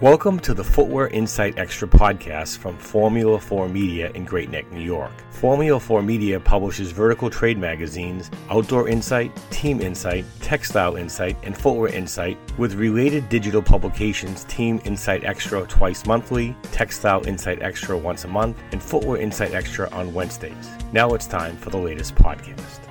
Welcome to the Footwear Insight Extra podcast from Formula 4 Media in Great Neck, New York. Formula 4 Media publishes vertical trade magazines, Outdoor Insight, Team Insight, Textile Insight, and Footwear Insight, with related digital publications Team Insight Extra twice monthly, Textile Insight Extra once a month, and Footwear Insight Extra on Wednesdays. Now it's time for the latest podcast.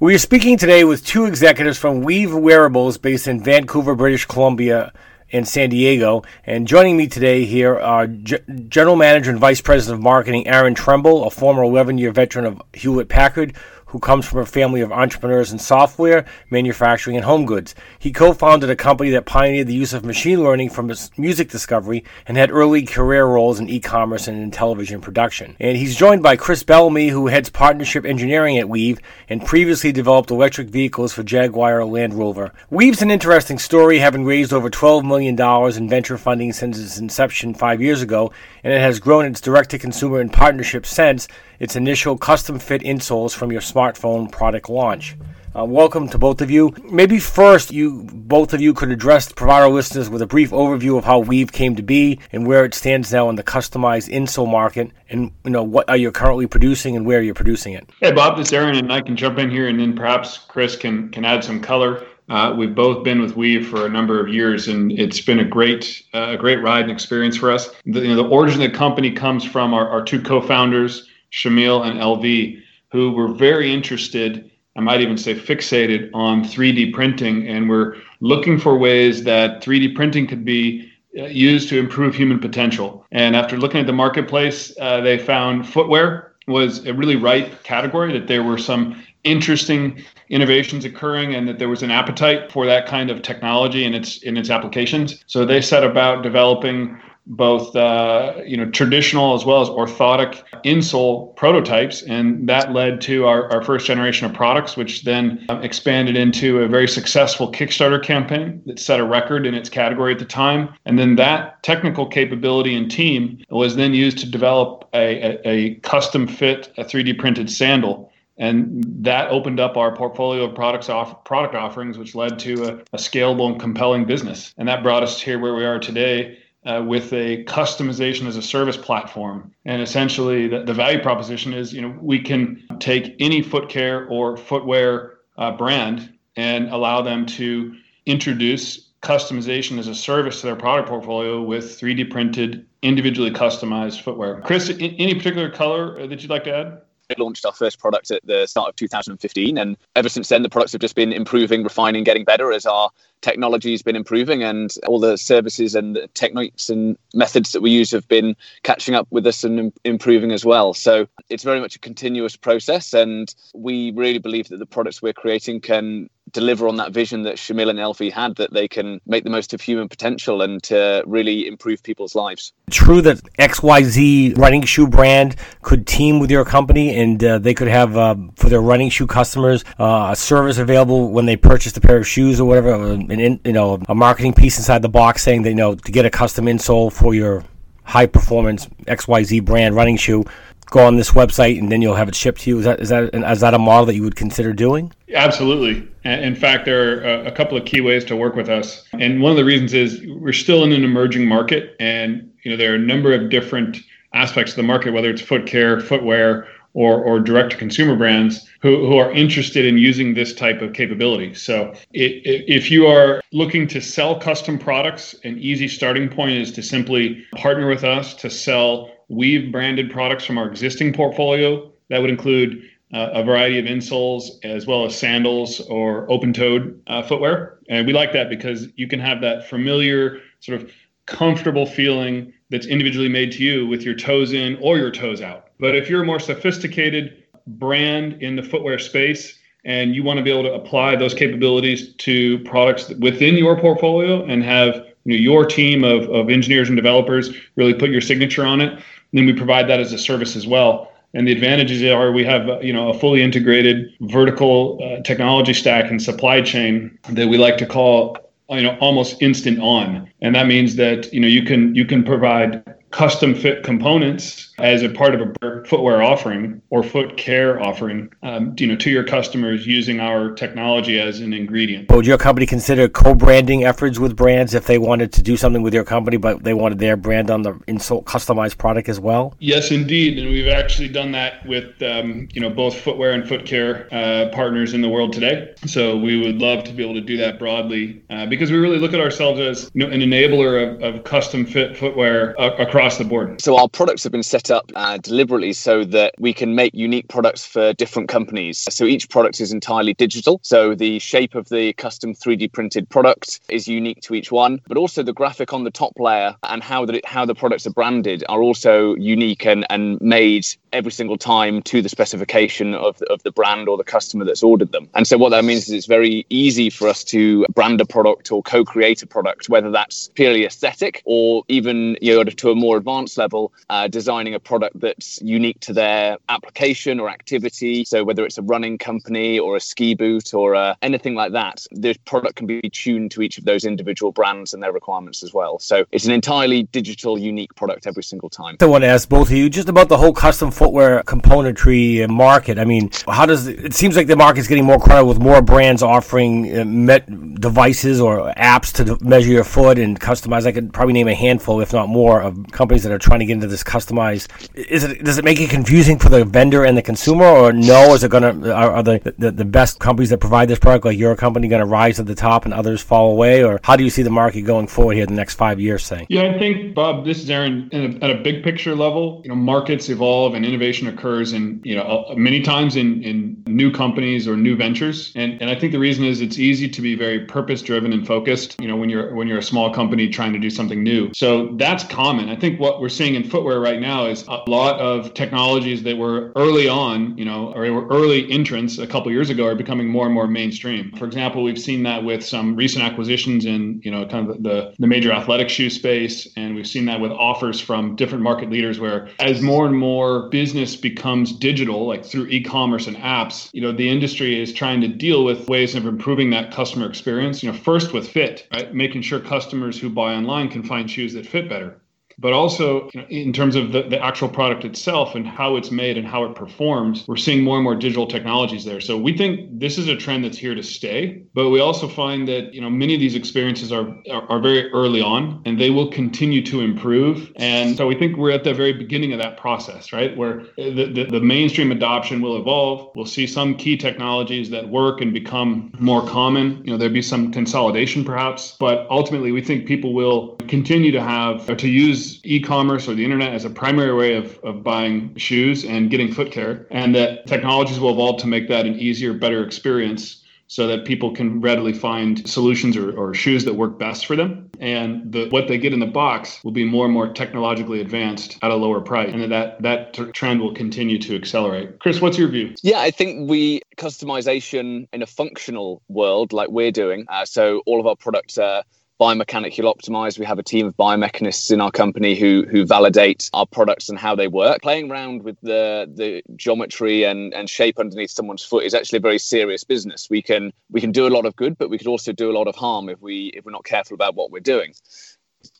We are speaking today with two executives from Wiivv Wearables based in Vancouver, British Columbia, and San Diego. And joining me today here are G- General Manager and Vice President of Marketing Aaron Tremble, a former 11 year veteran of Hewlett Packard, who comes from a family of entrepreneurs in software, manufacturing, and home goods. He co founded a company that pioneered the use of machine learning from music discovery and had early career roles in e commerce and in television production. And he's joined by Chris Bellamy, who heads partnership engineering at Wiivv and previously developed electric vehicles for Jaguar Land Rover. Wiivv's an interesting story, having raised over $12 million in venture funding since its inception five years ago, and it has grown its direct to consumer and partnership since its initial custom fit insoles from your smartphone product launch. Uh, welcome to both of you. Maybe first, you both of you could address provide our listeners with a brief overview of how Wiivv came to be and where it stands now in the customized insole market, and you know what are you currently producing and where you're producing it. Hey, Bob, this is Aaron, and I can jump in here, and then perhaps Chris can can add some color. Uh, we've both been with Wiivv for a number of years, and it's been a great, uh, great ride and experience for us. The, you know, the origin of the company comes from our, our two co-founders, Shamil and LV, who were very interested, I might even say fixated on 3D printing, and were looking for ways that 3D printing could be uh, used to improve human potential. And after looking at the marketplace, uh, they found footwear was a really ripe category, that there were some interesting innovations occurring and that there was an appetite for that kind of technology and its in its applications. So they set about developing both uh, you know traditional as well as orthotic insole prototypes, and that led to our, our first generation of products, which then um, expanded into a very successful Kickstarter campaign that set a record in its category at the time. And then that technical capability and team was then used to develop a, a, a custom fit, a 3D printed sandal. And that opened up our portfolio of products off product offerings which led to a, a, scalable and compelling business. And that brought us here where we are today uh, with a customization as a service platform. And essentially, the, the, value proposition is, you know, we can take any foot care or footwear uh, brand and allow them to introduce customization as a service to their product portfolio with 3D printed, individually customized footwear. Chris, any particular color that you'd like to add? Launched our first product at the start of 2015 and ever since then the products have just been improving refining getting better as our technology has been improving and all the services and the techniques and methods that we use have been catching up with us and improving as well. So it's very much a continuous process, and we really believe that the products we're creating can deliver on that vision that Shamil and LV had that they can make the most of human potential and to really improve people's lives. True that XYZ running shoe brand could team with your company and uh, they could have uh, for their running shoe customers uh, a service available when they purchase a pair of shoes or whatever, uh, an in, you know a marketing piece inside the box saying that you know to get a custom insole for your high performance XYZ brand running shoe go on this website and then you'll have it shipped to you. Is that is that is that a model that you would consider doing? Absolutely. In fact, there are a couple of key ways to work with us, and one of the reasons is we're still in an emerging market, and you know there are a number of different aspects of the market, whether it's foot care, footwear, or, or direct to consumer brands who, who are interested in using this type of capability. So it, if you are looking to sell custom products, an easy starting point is to simply partner with us to sell Wiivv branded products from our existing portfolio. That would include uh, a variety of insoles as well as sandals or open toed uh, footwear. And we like that because you can have that familiar, sort of comfortable feeling that's individually made to you with your toes in or your toes out. But if you're a more sophisticated brand in the footwear space, and you want to be able to apply those capabilities to products within your portfolio and have you know, your team of, of engineers and developers really put your signature on it And then we provide that as a service as well. And the advantages are we have you know a fully integrated vertical uh, technology stack and supply chain that we like to call you know almost instant on, and that means that you know you can you can provide custom fit components as a part of a footwear offering or foot care offering, um, you know, to your customers using our technology as an ingredient. Would your company consider co-branding efforts with brands if they wanted to do something with your company, but they wanted their brand on the insole customized product as well? Yes, indeed, and we've actually done that with um, you know both footwear and foot care uh, partners in the world today. So we would love to be able to do that broadly uh, because we really look at ourselves as you know, an enabler of, of custom fit footwear uh, across the board. So our products have been set up uh, deliberately so that we can make unique products for different companies. So each product is entirely digital. So the shape of the custom 3D printed product is unique to each one, but also the graphic on the top layer and how that it, how the products are branded are also unique and, and made every single time to the specification of the, of the brand or the customer that's ordered them. And so what that means is it's very easy for us to brand a product or co-create a product, whether that's purely aesthetic or even you know to a more advanced level, uh, designing a product that's unique to their application or activity. So whether it's a running company or a ski boot or uh, anything like that, the product can be tuned to each of those individual brands and their requirements as well. So it's an entirely digital, unique product every single time. I want to ask both of you just about the whole custom footwear componentry market. I mean, how does it seems like the market's getting more crowded with more brands offering uh, met devices or apps to measure your foot and customize. I could probably name a handful, if not more, of companies that are trying to get into this customized. Is it does it make it confusing for the vendor and the consumer, or no? Is it to are, are the, the the best companies that provide this product like your company going to rise to the top and others fall away, or how do you see the market going forward here in the next five years? Say. Yeah, I think Bob. This is Aaron. A, at a big picture level, you know, markets evolve and innovation occurs, in you know, many times in in new companies or new ventures, and and I think the reason is it's easy to be very purpose driven and focused. You know, when you're when you're a small company trying to do something new, so that's common. I think what we're seeing in footwear right now is a lot of technologies that were early on, you know, or were early entrants a couple years ago are becoming more and more mainstream. For example, we've seen that with some recent acquisitions in, you know, kind of the, the major athletic shoe space. And we've seen that with offers from different market leaders where as more and more business becomes digital, like through e-commerce and apps, you know, the industry is trying to deal with ways of improving that customer experience. You know, first with fit, right? Making sure customers who buy online can find shoes that fit better but also in terms of the, the actual product itself and how it's made and how it performs we're seeing more and more digital technologies there. So we think this is a trend that's here to stay but we also find that you know many of these experiences are are, are very early on and they will continue to improve. And so we think we're at the very beginning of that process right? Where the, the, the mainstream adoption will evolve. We'll see some key technologies that work and become more common. You know there'll be some consolidation perhaps but ultimately we think people will continue to have or to use use e-commerce or the internet as a primary way of, of buying shoes and getting foot care and that technologies will evolve to make that an easier better experience so that people can readily find solutions or, or shoes that work best for them. And the, what they get in the box will be more and more technologically advanced at a lower price and that that trend will continue to accelerate. Chris what's your view? Yeah i think we customization in a functional world like we're doing uh, so all of our products are biomechanically optimized. We have a team of biomechanists in our company who who validate our products and how they work. Playing around with the the geometry and, and shape underneath someone's foot is actually a very serious business. We can we can do a lot of good, but we could also do a lot of harm if we if we're not careful about what we're doing.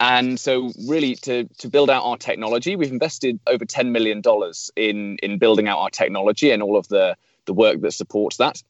And so, really, to, to build out our technology, we've invested over $10 million in, in building out our technology and all of the, the work that supports that.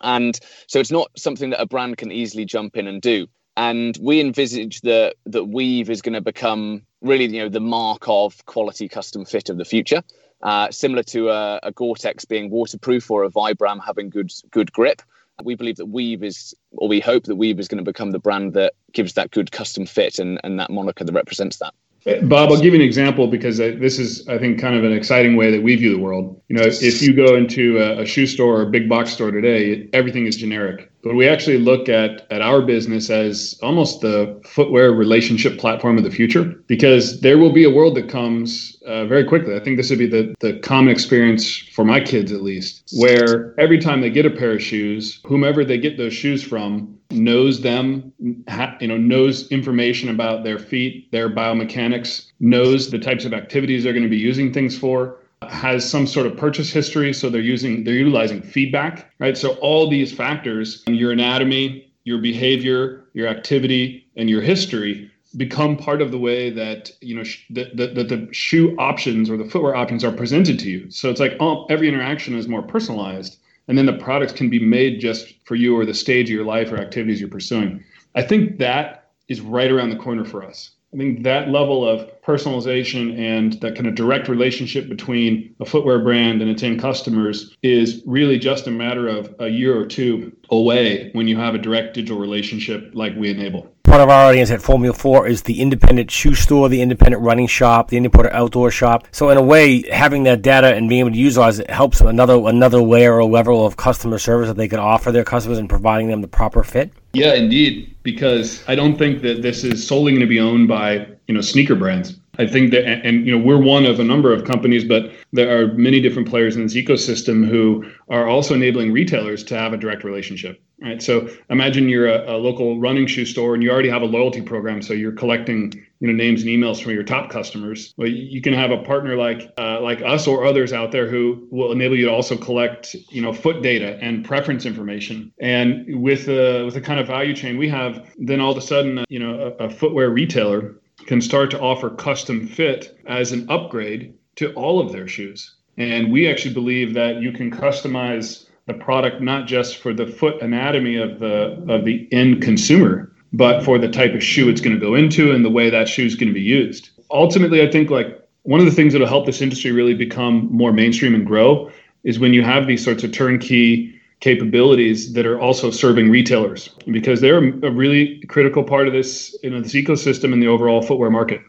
And so, it's not something that a brand can easily jump in and do and we envisage that that Wiivv is going to become really you know the mark of quality custom fit of the future uh, similar to a, a, gore-tex being waterproof or a vibram having good good grip we believe that Wiivv is or we hope that Wiivv is going to become the brand that gives that good custom fit and, and that moniker that represents that Bob, I'll give you an example because this is, I think, kind of an exciting way that we view the world. You know, if you go into a, shoe store or a big box store today, everything is generic. But we actually look at, at our business as almost the footwear relationship platform of the future because there will be a world that comes uh, very quickly. I think this would be the, the common experience for my kids, at least, where every time they get a pair of shoes, whomever they get those shoes from knows them, ha, you know, knows information about their feet, their biomechanics, knows the types of activities they're going to be using things for has some sort of purchase history so they're using they're utilizing feedback right so all these factors your anatomy your behavior your activity and your history become part of the way that you know that, that the shoe options or the footwear options are presented to you. So it's like oh, every interaction is more personalized, and then the products can be made just for you or the stage of your life or activities you're pursuing. I think that is right around the corner for us. I think that level of personalization and that kind of direct relationship between a footwear brand and its end customers is really just a matter of a year or two away when you have a direct digital relationship like we enable part of our audience at Formula 4 is the independent shoe store, the independent running shop, the independent outdoor shop. So in a way, having that data and being able to utilize it helps another another layer or level of customer service that they can offer their customers and providing them the proper fit. Yeah, indeed, because I don't think that this is solely going to be owned by, you know, sneaker brands. I think that, and you know, we're one of a number of companies, but there are many different players in this ecosystem who are also enabling retailers to have a direct relationship. Right. So imagine you're a, a local running shoe store and you already have a loyalty program, so you're collecting, you know, names and emails from your top customers. Well, you can have a partner like uh, like us or others out there who will enable you to also collect, you know, foot data and preference information. And with the with the kind of value chain we have, then all of a sudden, you know, a, a footwear retailer can start to offer custom fit as an upgrade to all of their shoes. And we actually believe that you can customize the product not just for the foot anatomy of the of the end consumer, but for the type of shoe it's going to go into and the way that shoe is going to be used. Ultimately, I think like one of the things that'll help this industry really become more mainstream and grow is when you have these sorts of turnkey capabilities that are also serving retailers because they're a really critical part of this you know this ecosystem in the overall footwear market.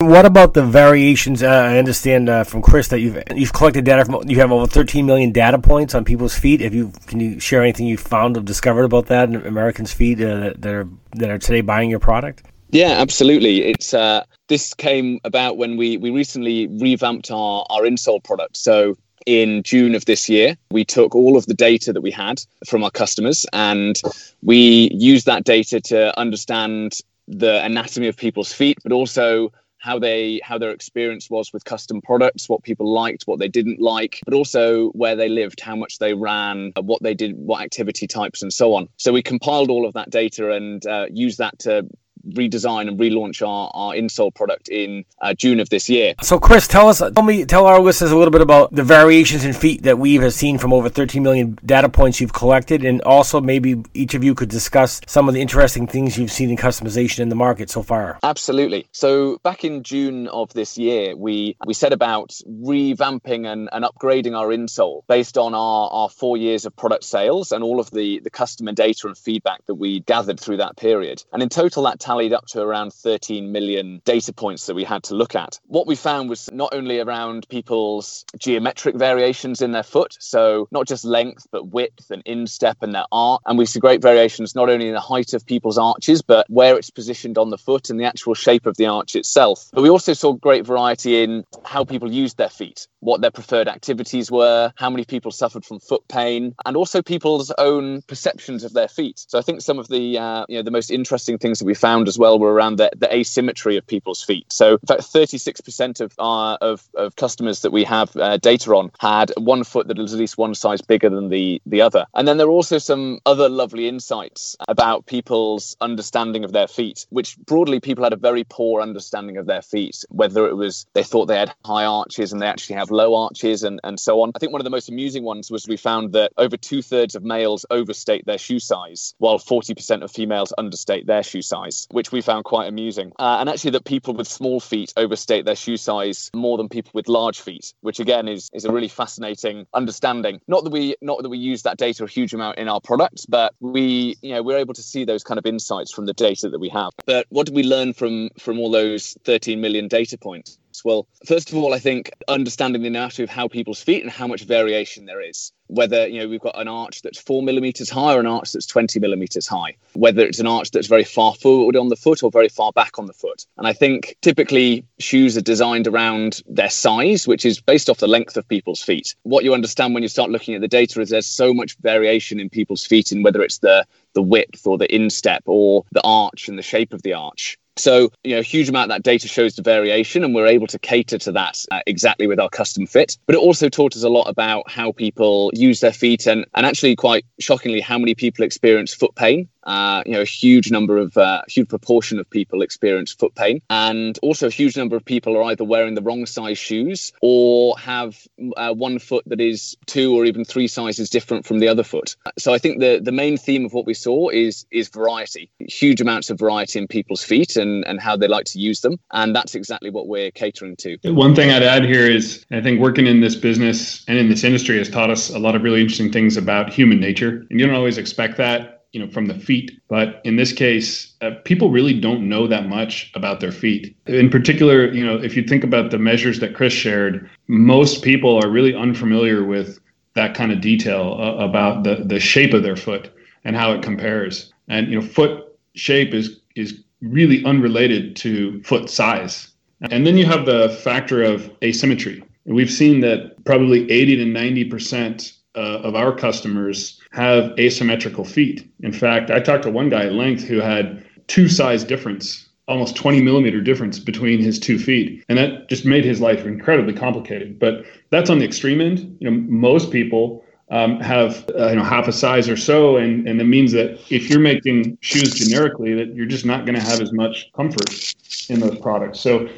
What about the variations? Uh, I understand uh, from Chris that you've you've collected data from you have over 13 million data points on people's feet. If you can you share anything you found or discovered about that in Americans' feet uh, that, that are that are today buying your product? Yeah, absolutely. It's uh, this came about when we we recently revamped our our insole product. So in June of this year, we took all of the data that we had from our customers and we used that data to understand the anatomy of people's feet, but also how they how their experience was with custom products what people liked what they didn't like but also where they lived how much they ran what they did what activity types and so on. So we compiled all of that data and uh, used that to redesign and relaunch our, our insole product in uh, June of this year. So, Chris, tell us, tell me, tell our listeners a little bit about the variations in feet that we have seen from over 13 million data points you've collected, and also maybe each of you could discuss some of the interesting things you've seen in customization in the market so far. Absolutely. So, back in June of this year, we we set about revamping and, and upgrading our insole based on our, our four years of product sales and all of the the customer data and feedback that we gathered through that period. And in total, that tallied up to around 13 million data points that we had to look at. What we found was not only around people's geometric variations in their foot, so not just length, but width and instep and their arch. And we see great variations not only in the height of people's arches, but where it's positioned on the foot and the actual shape of the arch itself. But we also saw great variety in how people used their feet, what their preferred activities were, how many people suffered from foot pain, and also people's own perceptions of their feet. So I think some of the uh, you know the most interesting things that we found as well were around the, the asymmetry of people's feet. So, in fact, 36% of our of, of customers that we have uh, data on had one foot that was at least one size bigger than the the other. And then there are also some other lovely insights about people's understanding of their feet, which broadly people had a very poor understanding of their feet, whether it was they thought they had high arches and they actually have low arches and, and so on. I think one of the most amusing ones was we found that over two thirds of males overstate their shoe size, while 40% of females understate their shoe size which we found quite amusing. Uh, and actually, that people with small feet overstate their shoe size more than people with large feet, which again is is a really fascinating understanding. Not that we not that we use that data a huge amount in our products, but we you know we're able to see those kind of insights from the data that we have. But what did we learn from from all those 13 million data points? Well, first of all, I think understanding the anatomy of how people's feet and how much variation there is. Whether you know we've got an arch that's four millimeters high or an arch that's 20 millimeters high. Whether it's an arch that's very far forward on the foot or very far back on the foot. And I think typically shoes are designed around their size, which is based off the length of people's feet. What you understand when you start looking at the data is there's so much variation in people's feet in whether it's the the width or the instep or the arch and the shape of the arch. So, you know, a huge amount that data shows the variation, and we're able to cater to that uh, exactly with our custom fit. But it also taught us a lot about how people use their feet and, and actually, quite shockingly, how many people experience foot pain uh, you know, a huge number of, uh, huge proportion of people experience foot pain. And also a huge number of people are either wearing the wrong size shoes or have uh, one foot that is two or even three sizes different from the other foot. So I think the, the main theme of what we saw is, is variety, huge amounts of variety in people's feet and, and how they like to use them. And that's exactly what we're catering to. One thing I'd add here is I think working in this business and in this industry has taught us a lot of really interesting things about human nature. And you don't always expect that you know from the feet. But in this case uh, people really don't know that much about their feet. In particular you know if you think about the measures that chris shared most people are really unfamiliar with that kind of detail uh, about the the shape of their foot and how it compares. And you know foot shape is is really unrelated to foot size. And then you have the factor of asymmetry. We've seen that probably 80 to 90 percent uh, of our customers have asymmetrical feet. In fact, I talked to one guy at length who had two size difference, almost 20 millimeter difference between his two feet. And that just made his life incredibly complicated. But that's on the extreme end. You know, most people um, have uh, you know half a size or so, and and it means that if you're making shoes generically, that you're just not going to have as much comfort in those products. So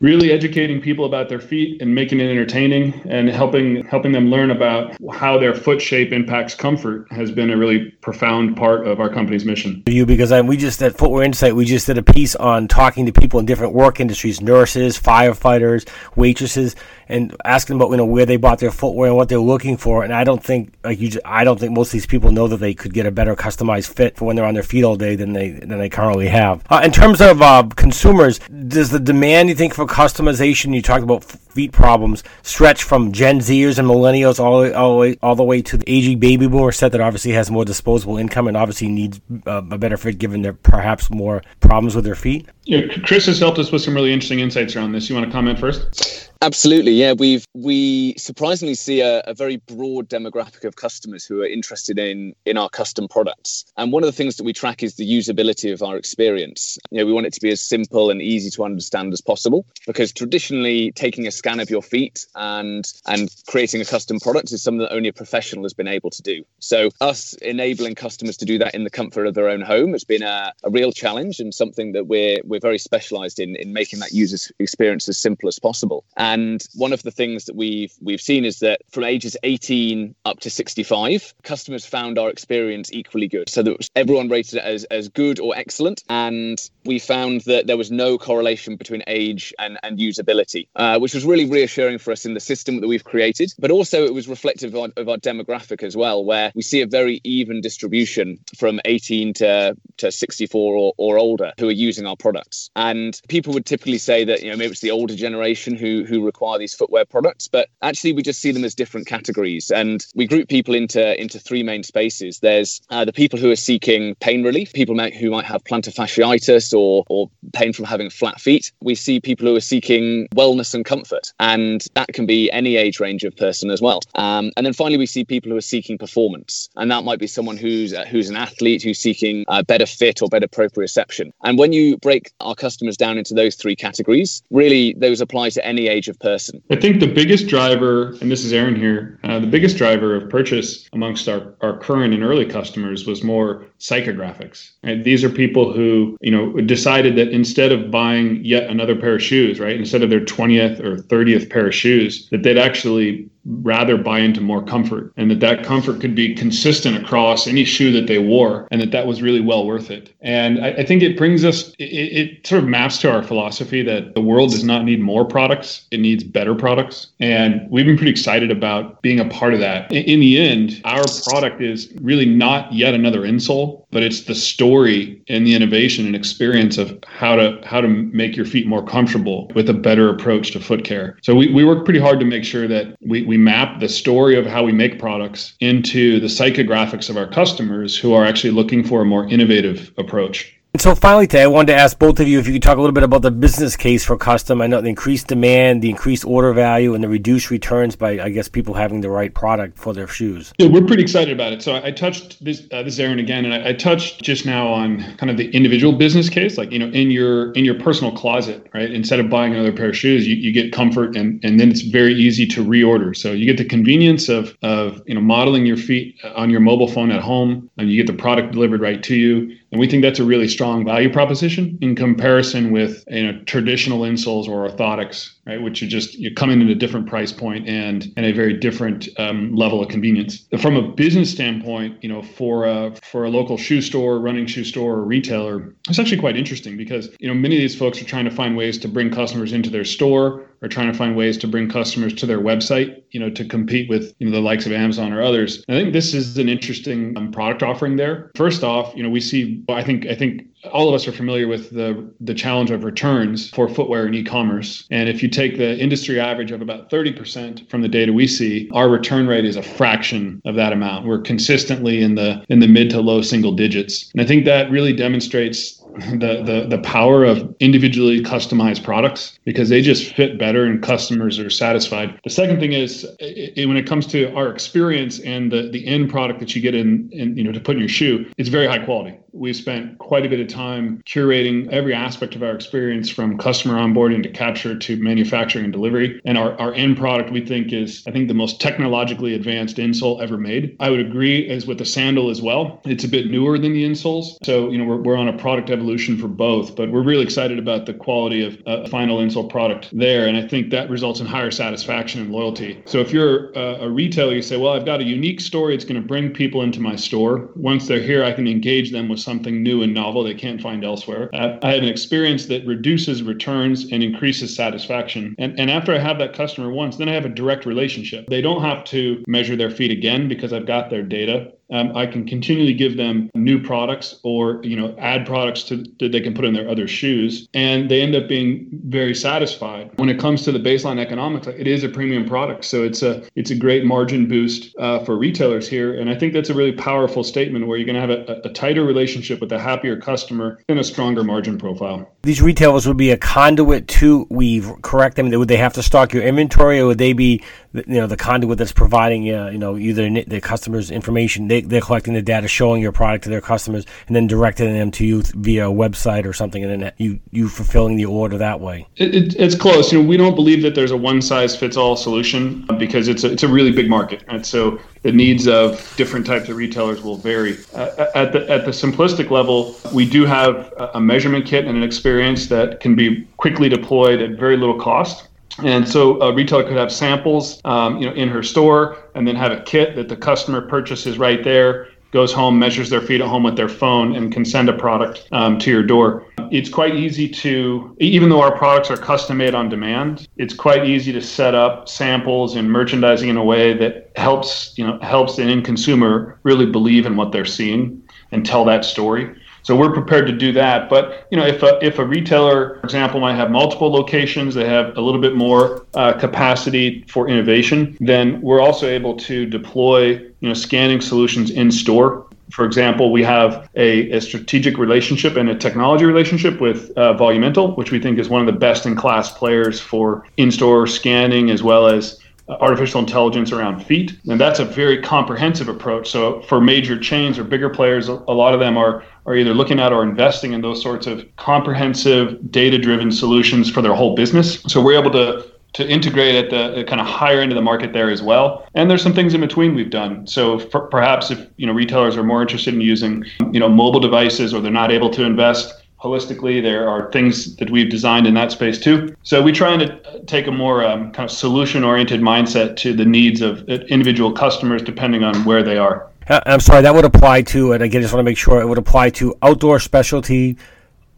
really educating people about their feet and making it entertaining and helping helping them learn about how their foot shape impacts comfort has been a really profound part of our company's mission. You because I, we just at Footwear Insight we just did a piece on talking to people in different work industries, nurses, firefighters, waitresses, and asking about you know where they bought their footwear and what they're looking for. And I don't think like you, just, I don't think most of these people know that they could get a better customized fit for when they're on their feet all day than they than they currently have. Uh, in terms of uh, consumers, does the demand you think for customization? You talked about feet problems stretch from Gen Zers and millennials all, all, the way, all the way to the aging baby boomer set that obviously has more disposable income and obviously needs uh, a better fit given their perhaps more problems with their feet? Yeah, Chris has helped us with some really interesting insights around this. You want to comment first? Absolutely, yeah. We've we surprisingly see a, a, very broad demographic of customers who are interested in in our custom products. And one of the things that we track is the usability of our experience. You know, we want it to be as simple and easy to understand as possible because traditionally taking a scan of your feet and and creating a custom product is something that only a professional has been able to do. So us enabling customers to do that in the comfort of their own home has been a, a real challenge and something that we're we're very specialized in in making that user experience as simple as possible. And one of the things that we've we've seen is that from ages 18 up to 65, customers found our experience equally good. So that everyone rated it as, as good or excellent. And we found that there was no correlation between age and, and usability, uh, which was really reassuring for us in the system that we've created. But also it was reflective of our, of our demographic as well, where we see a very even distribution from 18 to, to 64 or, or older who are using our products. And people would typically say that, you know, maybe it's the older generation who, who require these footwear products, but actually we just see them as different categories. And we group people into into three main spaces. There's uh, the people who are seeking pain relief, people might, who might have plantar fasciitis or or pain from having flat feet. We see people who are seeking wellness and comfort, and that can be any age range of person as well. Um, and then finally, we see people who are seeking performance, and that might be someone who's uh, who's an athlete who's seeking uh, better fit or better proprioception. And when you break our customers down into those three categories, really those apply to any age of person? I think the biggest driver, and this is Aaron here, uh, the biggest driver of purchase amongst our, our current and early customers was more psychographics. And these are people who, you know, decided that instead of buying yet another pair of shoes, right, instead of their 20th or 30th pair of shoes, that they'd actually rather buy into more comfort and that that comfort could be consistent across any shoe that they wore and that that was really well worth it. And i, I think it brings us it, it, sort of maps to our philosophy that the world does not need more products it needs better products. And we've been pretty excited about being a part of that. In, in the end our product is really not yet another insole but it's the story and the innovation and experience of how to how to make your feet more comfortable with a better approach to foot care so we, we work pretty hard to make sure that we, we map the story of how we make products into the psychographics of our customers who are actually looking for a more innovative approach. And so finally today, I wanted to ask both of you if you could talk a little bit about the business case for custom. I know the increased demand, the increased order value, and the reduced returns by, I guess, people having the right product for their shoes. Yeah, we're pretty excited about it. So I touched this, uh, this is Aaron again, and I, I, touched just now on kind of the individual business case, like you know, in your in your personal closet, right? Instead of buying another pair of shoes, you, you get comfort, and and then it's very easy to reorder. So you get the convenience of of you know modeling your feet on your mobile phone at home, and you get the product delivered right to you and we think that's a really strong value proposition in comparison with you know traditional insoles or orthotics, right? Which are just you come in at a different price point and and a very different um, level of convenience. From a business standpoint, you know, for a for a local shoe store, running shoe store, or retailer, it's actually quite interesting because you know many of these folks are trying to find ways to bring customers into their store or trying to find ways to bring customers to their website, you know, to compete with you know the likes of Amazon or others. I think this is an interesting um, product offering there. First off, you know, we see. I think I think all of us are familiar with the the challenge of returns for footwear and e-commerce. And if you take the industry average of about 30% from the data we see, our return rate is a fraction of that amount. We're consistently in the in the mid to low single digits. And I think that really demonstrates the, the the power of individually customized products because they just fit better and customers are satisfied. The second thing is it, when it comes to our experience and the, the end product that you get in, in you know to put in your shoe, it's very high quality. We've spent quite a bit of time curating every aspect of our experience from customer onboarding to capture to manufacturing and delivery. And our, our end product we think is I think the most technologically advanced insole ever made. I would agree as with the sandal as well. It's a bit newer than the insoles. So you know we're, we're on a product evolution for both, but we're really excited about the quality of a final insole product there. And I think that results in higher satisfaction and loyalty. So if you're a, a retailer, you say, well, I've got a unique story. It's going to bring people into my store. Once they're here, I can engage them with something new and novel they can't find elsewhere. I have an experience that reduces returns and increases satisfaction. And, and after I have that customer once, then I have a direct relationship. They don't have to measure their feet again because I've got their data um, I can continually give them new products or you know add products to that they can put in their other shoes, and they end up being very satisfied. When it comes to the baseline economics, it is a premium product, so it's a it's a great margin boost uh, for retailers here, and I think that's a really powerful statement where you're going to have a, a tighter relationship with a happier customer and a stronger margin profile. These retailers would be a conduit to Wiivv, correct? I mean, would they have to stock your inventory, or would they be you know the conduit that's providing uh, you know either the customers information? They they, they're collecting the data, showing your product to their customers, and then directing them to you via a website or something, and then you you fulfilling the order that way. It, it, it's close. You know, we don't believe that there's a one size fits all solution because it's a, it's a really big market, and so the needs of different types of retailers will vary. Uh, at the at the simplistic level, we do have a measurement kit and an experience that can be quickly deployed at very little cost. And so a retailer could have samples, um, you know, in her store, and then have a kit that the customer purchases right there, goes home, measures their feet at home with their phone, and can send a product um, to your door. It's quite easy to, even though our products are custom made on demand, it's quite easy to set up samples and merchandising in a way that helps, you know, helps the end consumer really believe in what they're seeing and tell that story. So we're prepared to do that. But you know, if a, if a retailer, for example, might have multiple locations, they have a little bit more uh, capacity for innovation, then we're also able to deploy you know scanning solutions in store. For example, we have a, a strategic relationship and a technology relationship with uh, Volumental, which we think is one of the best in class players for in-store scanning as well as artificial intelligence around feet. And that's a very comprehensive approach. So for major chains or bigger players, a lot of them are, are either looking at or investing in those sorts of comprehensive data driven solutions for their whole business. So we're able to to integrate at the kind of higher end of the market there as well. And there's some things in between we've done. So perhaps if you know retailers are more interested in using you know mobile devices or they're not able to invest holistically. There are things that we've designed in that space too. So we try to take a more um, kind of solution oriented mindset to the needs of individual customers depending on where they are. Uh, I'm sorry, that would apply to, and again, I just want to make sure it would apply to outdoor specialty,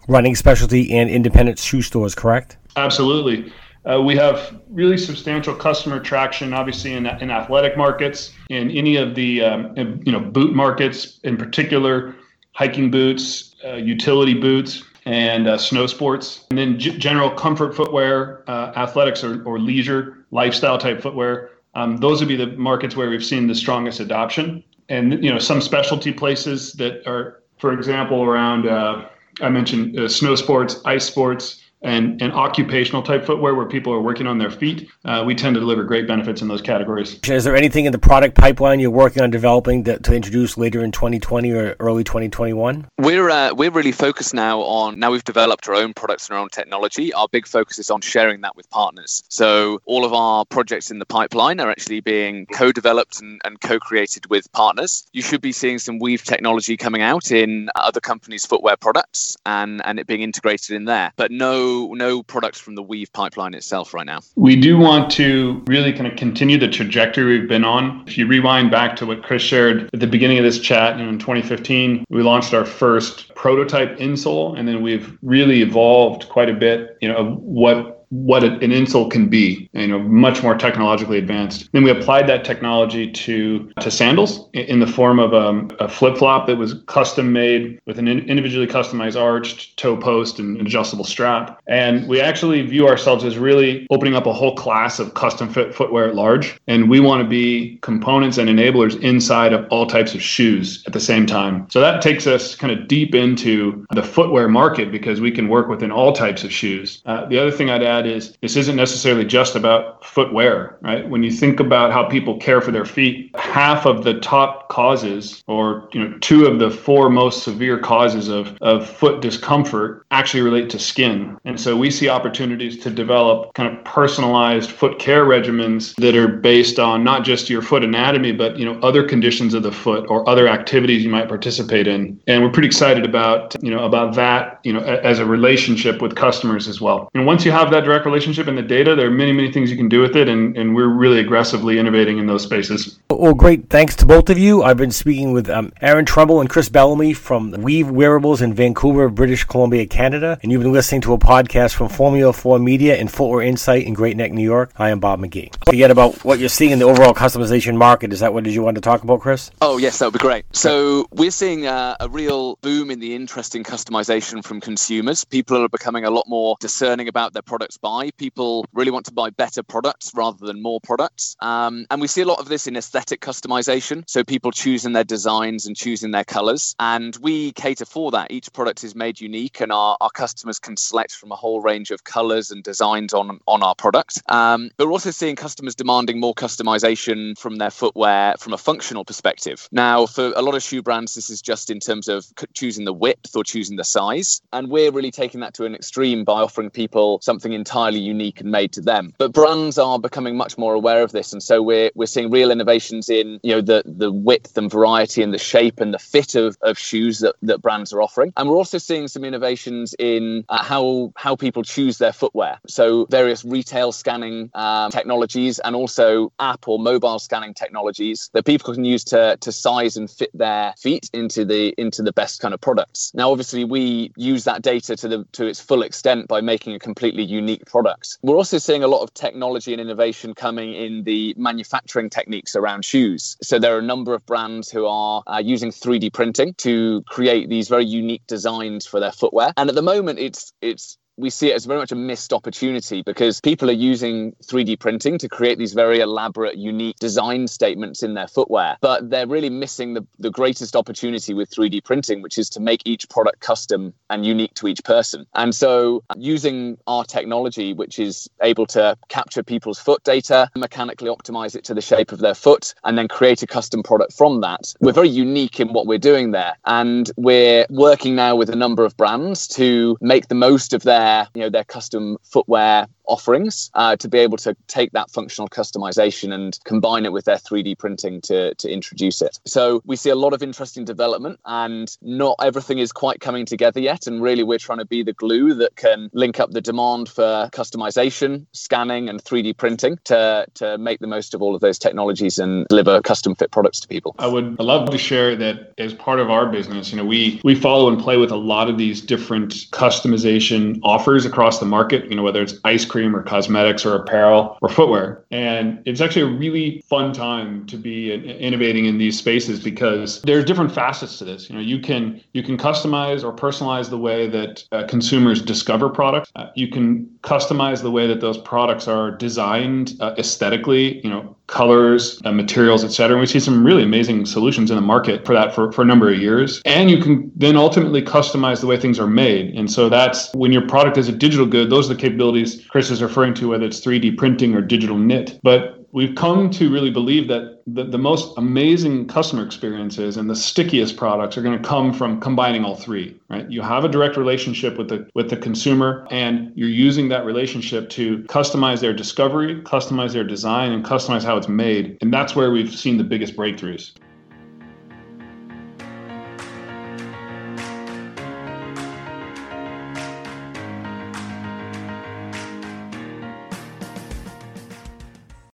running specialty, and independent shoe stores, correct? Absolutely. Uh, we have really substantial customer traction, obviously in, in athletic markets, in any of the um, you know boot markets, in particular, hiking boots, uh, utility boots and uh, snow sports, and then g- general comfort footwear, uh, athletics or, or leisure lifestyle type footwear. Um, those would be the markets where we've seen the strongest adoption. And you know some specialty places that are, for example, around uh, I mentioned uh, snow sports, ice sports, and, and occupational type footwear where people are working on their feet, uh, we tend to deliver great benefits in those categories. Is there anything in the product pipeline you're working on developing that, to introduce later in 2020 or early 2021? We're uh, we're really focused now on now we've developed our own products and our own technology. Our big focus is on sharing that with partners. So all of our projects in the pipeline are actually being co-developed and, and co-created with partners. You should be seeing some Wiivv technology coming out in other companies' footwear products and and it being integrated in there. But no no products from the Wiivv pipeline itself right now. We do want to really kind of continue the trajectory we've been on. If you rewind back to what Chris shared at the beginning of this chat, you know, in 2015, we launched our first prototype insole, and then we've really evolved quite a bit, you know, of what what an insole can be, you know, much more technologically advanced. Then we applied that technology to to sandals in the form of um, a flip flop that was custom made with an individually customized arched toe post and an adjustable strap. And we actually view ourselves as really opening up a whole class of custom fit footwear at large. And we want to be components and enablers inside of all types of shoes at the same time. So that takes us kind of deep into the footwear market because we can work within all types of shoes. Uh, the other thing I'd add that is this isn't necessarily just about footwear, right? When you think about how people care for their feet, half of the top causes or you know two of the four most severe causes of, of foot discomfort actually relate to skin. And so we see opportunities to develop kind of personalized foot care regimens that are based on not just your foot anatomy, but you know other conditions of the foot or other activities you might participate in. And we're pretty excited about you know about that you know as a relationship with customers as well. And once you have that direct relationship and the data, there are many, many things you can do with it, and, and we're really aggressively innovating in those spaces. Well, great. Thanks to both of you. I've been speaking with um, Aaron Trumbull and Chris Bellamy from Wiivv Wearables in Vancouver, British Columbia, Canada, and you've been listening to a podcast from Formula 4 Media and Footwear Insight in Great Neck, New York. I am Bob McGee. Forget about what you're seeing in the overall customization market. Is that what did you want to talk about, Chris? Oh, yes, that would be great. So we're seeing uh, a real boom in the interest in customization from consumers. People are becoming a lot more discerning about their products buy. People really want to buy better products rather than more products. Um, and we see a lot of this in aesthetic customization. So people choosing their designs and choosing their colors. And we cater for that. Each product is made unique, and our, our customers can select from a whole range of colors and designs on, on our product. Um, but we're also seeing customers demanding more customization from their footwear from a functional perspective. Now, for a lot of shoe brands, this is just in terms of choosing the width or choosing the size. And we're really taking that to an extreme by offering people something entirely unique and made to them. But brands are becoming much more aware of this, and so we're we're seeing real innovations in you know the the width and variety and the shape and the fit of, of shoes that, that brands are offering. And we're also seeing some innovations in uh, how how people choose their footwear. So various retail scanning um, technologies and also app or mobile scanning technologies that people can use to to size and fit their feet into the into the best kind of products. Now, obviously, we use that data to the to its full extent by making a completely unique product. We're also seeing a lot of technology and innovation coming in the manufacturing techniques around shoes. So there are a number of brands who are uh, using 3D printing to create these very unique designs for their footwear. And at the moment, it's it's we see it as very much a missed opportunity because people are using 3D printing to create these very elaborate, unique design statements in their footwear. But they're really missing the, the greatest opportunity with 3D printing, which is to make each product custom and unique to each person. And so, using our technology, which is able to capture people's foot data, mechanically optimize it to the shape of their foot, and then create a custom product from that, we're very unique in what we're doing there. And we're working now with a number of brands to make the most of their their you know their custom footwear offerings uh, to be able to take that functional customization and combine it with their 3D printing to, to introduce it. So we see a lot of interesting development, and not everything is quite coming together yet. And really, we're trying to be the glue that can link up the demand for customization, scanning, and 3D printing to, to make the most of all of those technologies and deliver custom fit products to people. I would love to share that as part of our business. You know, we we follow and play with a lot of these different customization offers across the market. You know, whether it's ice cream cream or cosmetics or apparel or footwear. And it's actually a really fun time to be innovating in these spaces because there's different facets to this. You know, you can you can customize or personalize the way that uh, consumers discover products. Uh, you can customize the way that those products are designed uh, aesthetically. You know, colors, uh, materials, et cetera. And we see some really amazing solutions in the market for that for, for a number of years. And you can then ultimately customize the way things are made. And so that's when your product is a digital good, those are the capabilities Chris is referring to, whether it's 3D printing or digital knit. But we've come to really believe that the, the most amazing customer experiences and the stickiest products are going to come from combining all three right? You have a direct relationship with the with the consumer and you're using that relationship to customize their discovery customize their design and customize how it's made. And that's where we've seen the biggest breakthroughs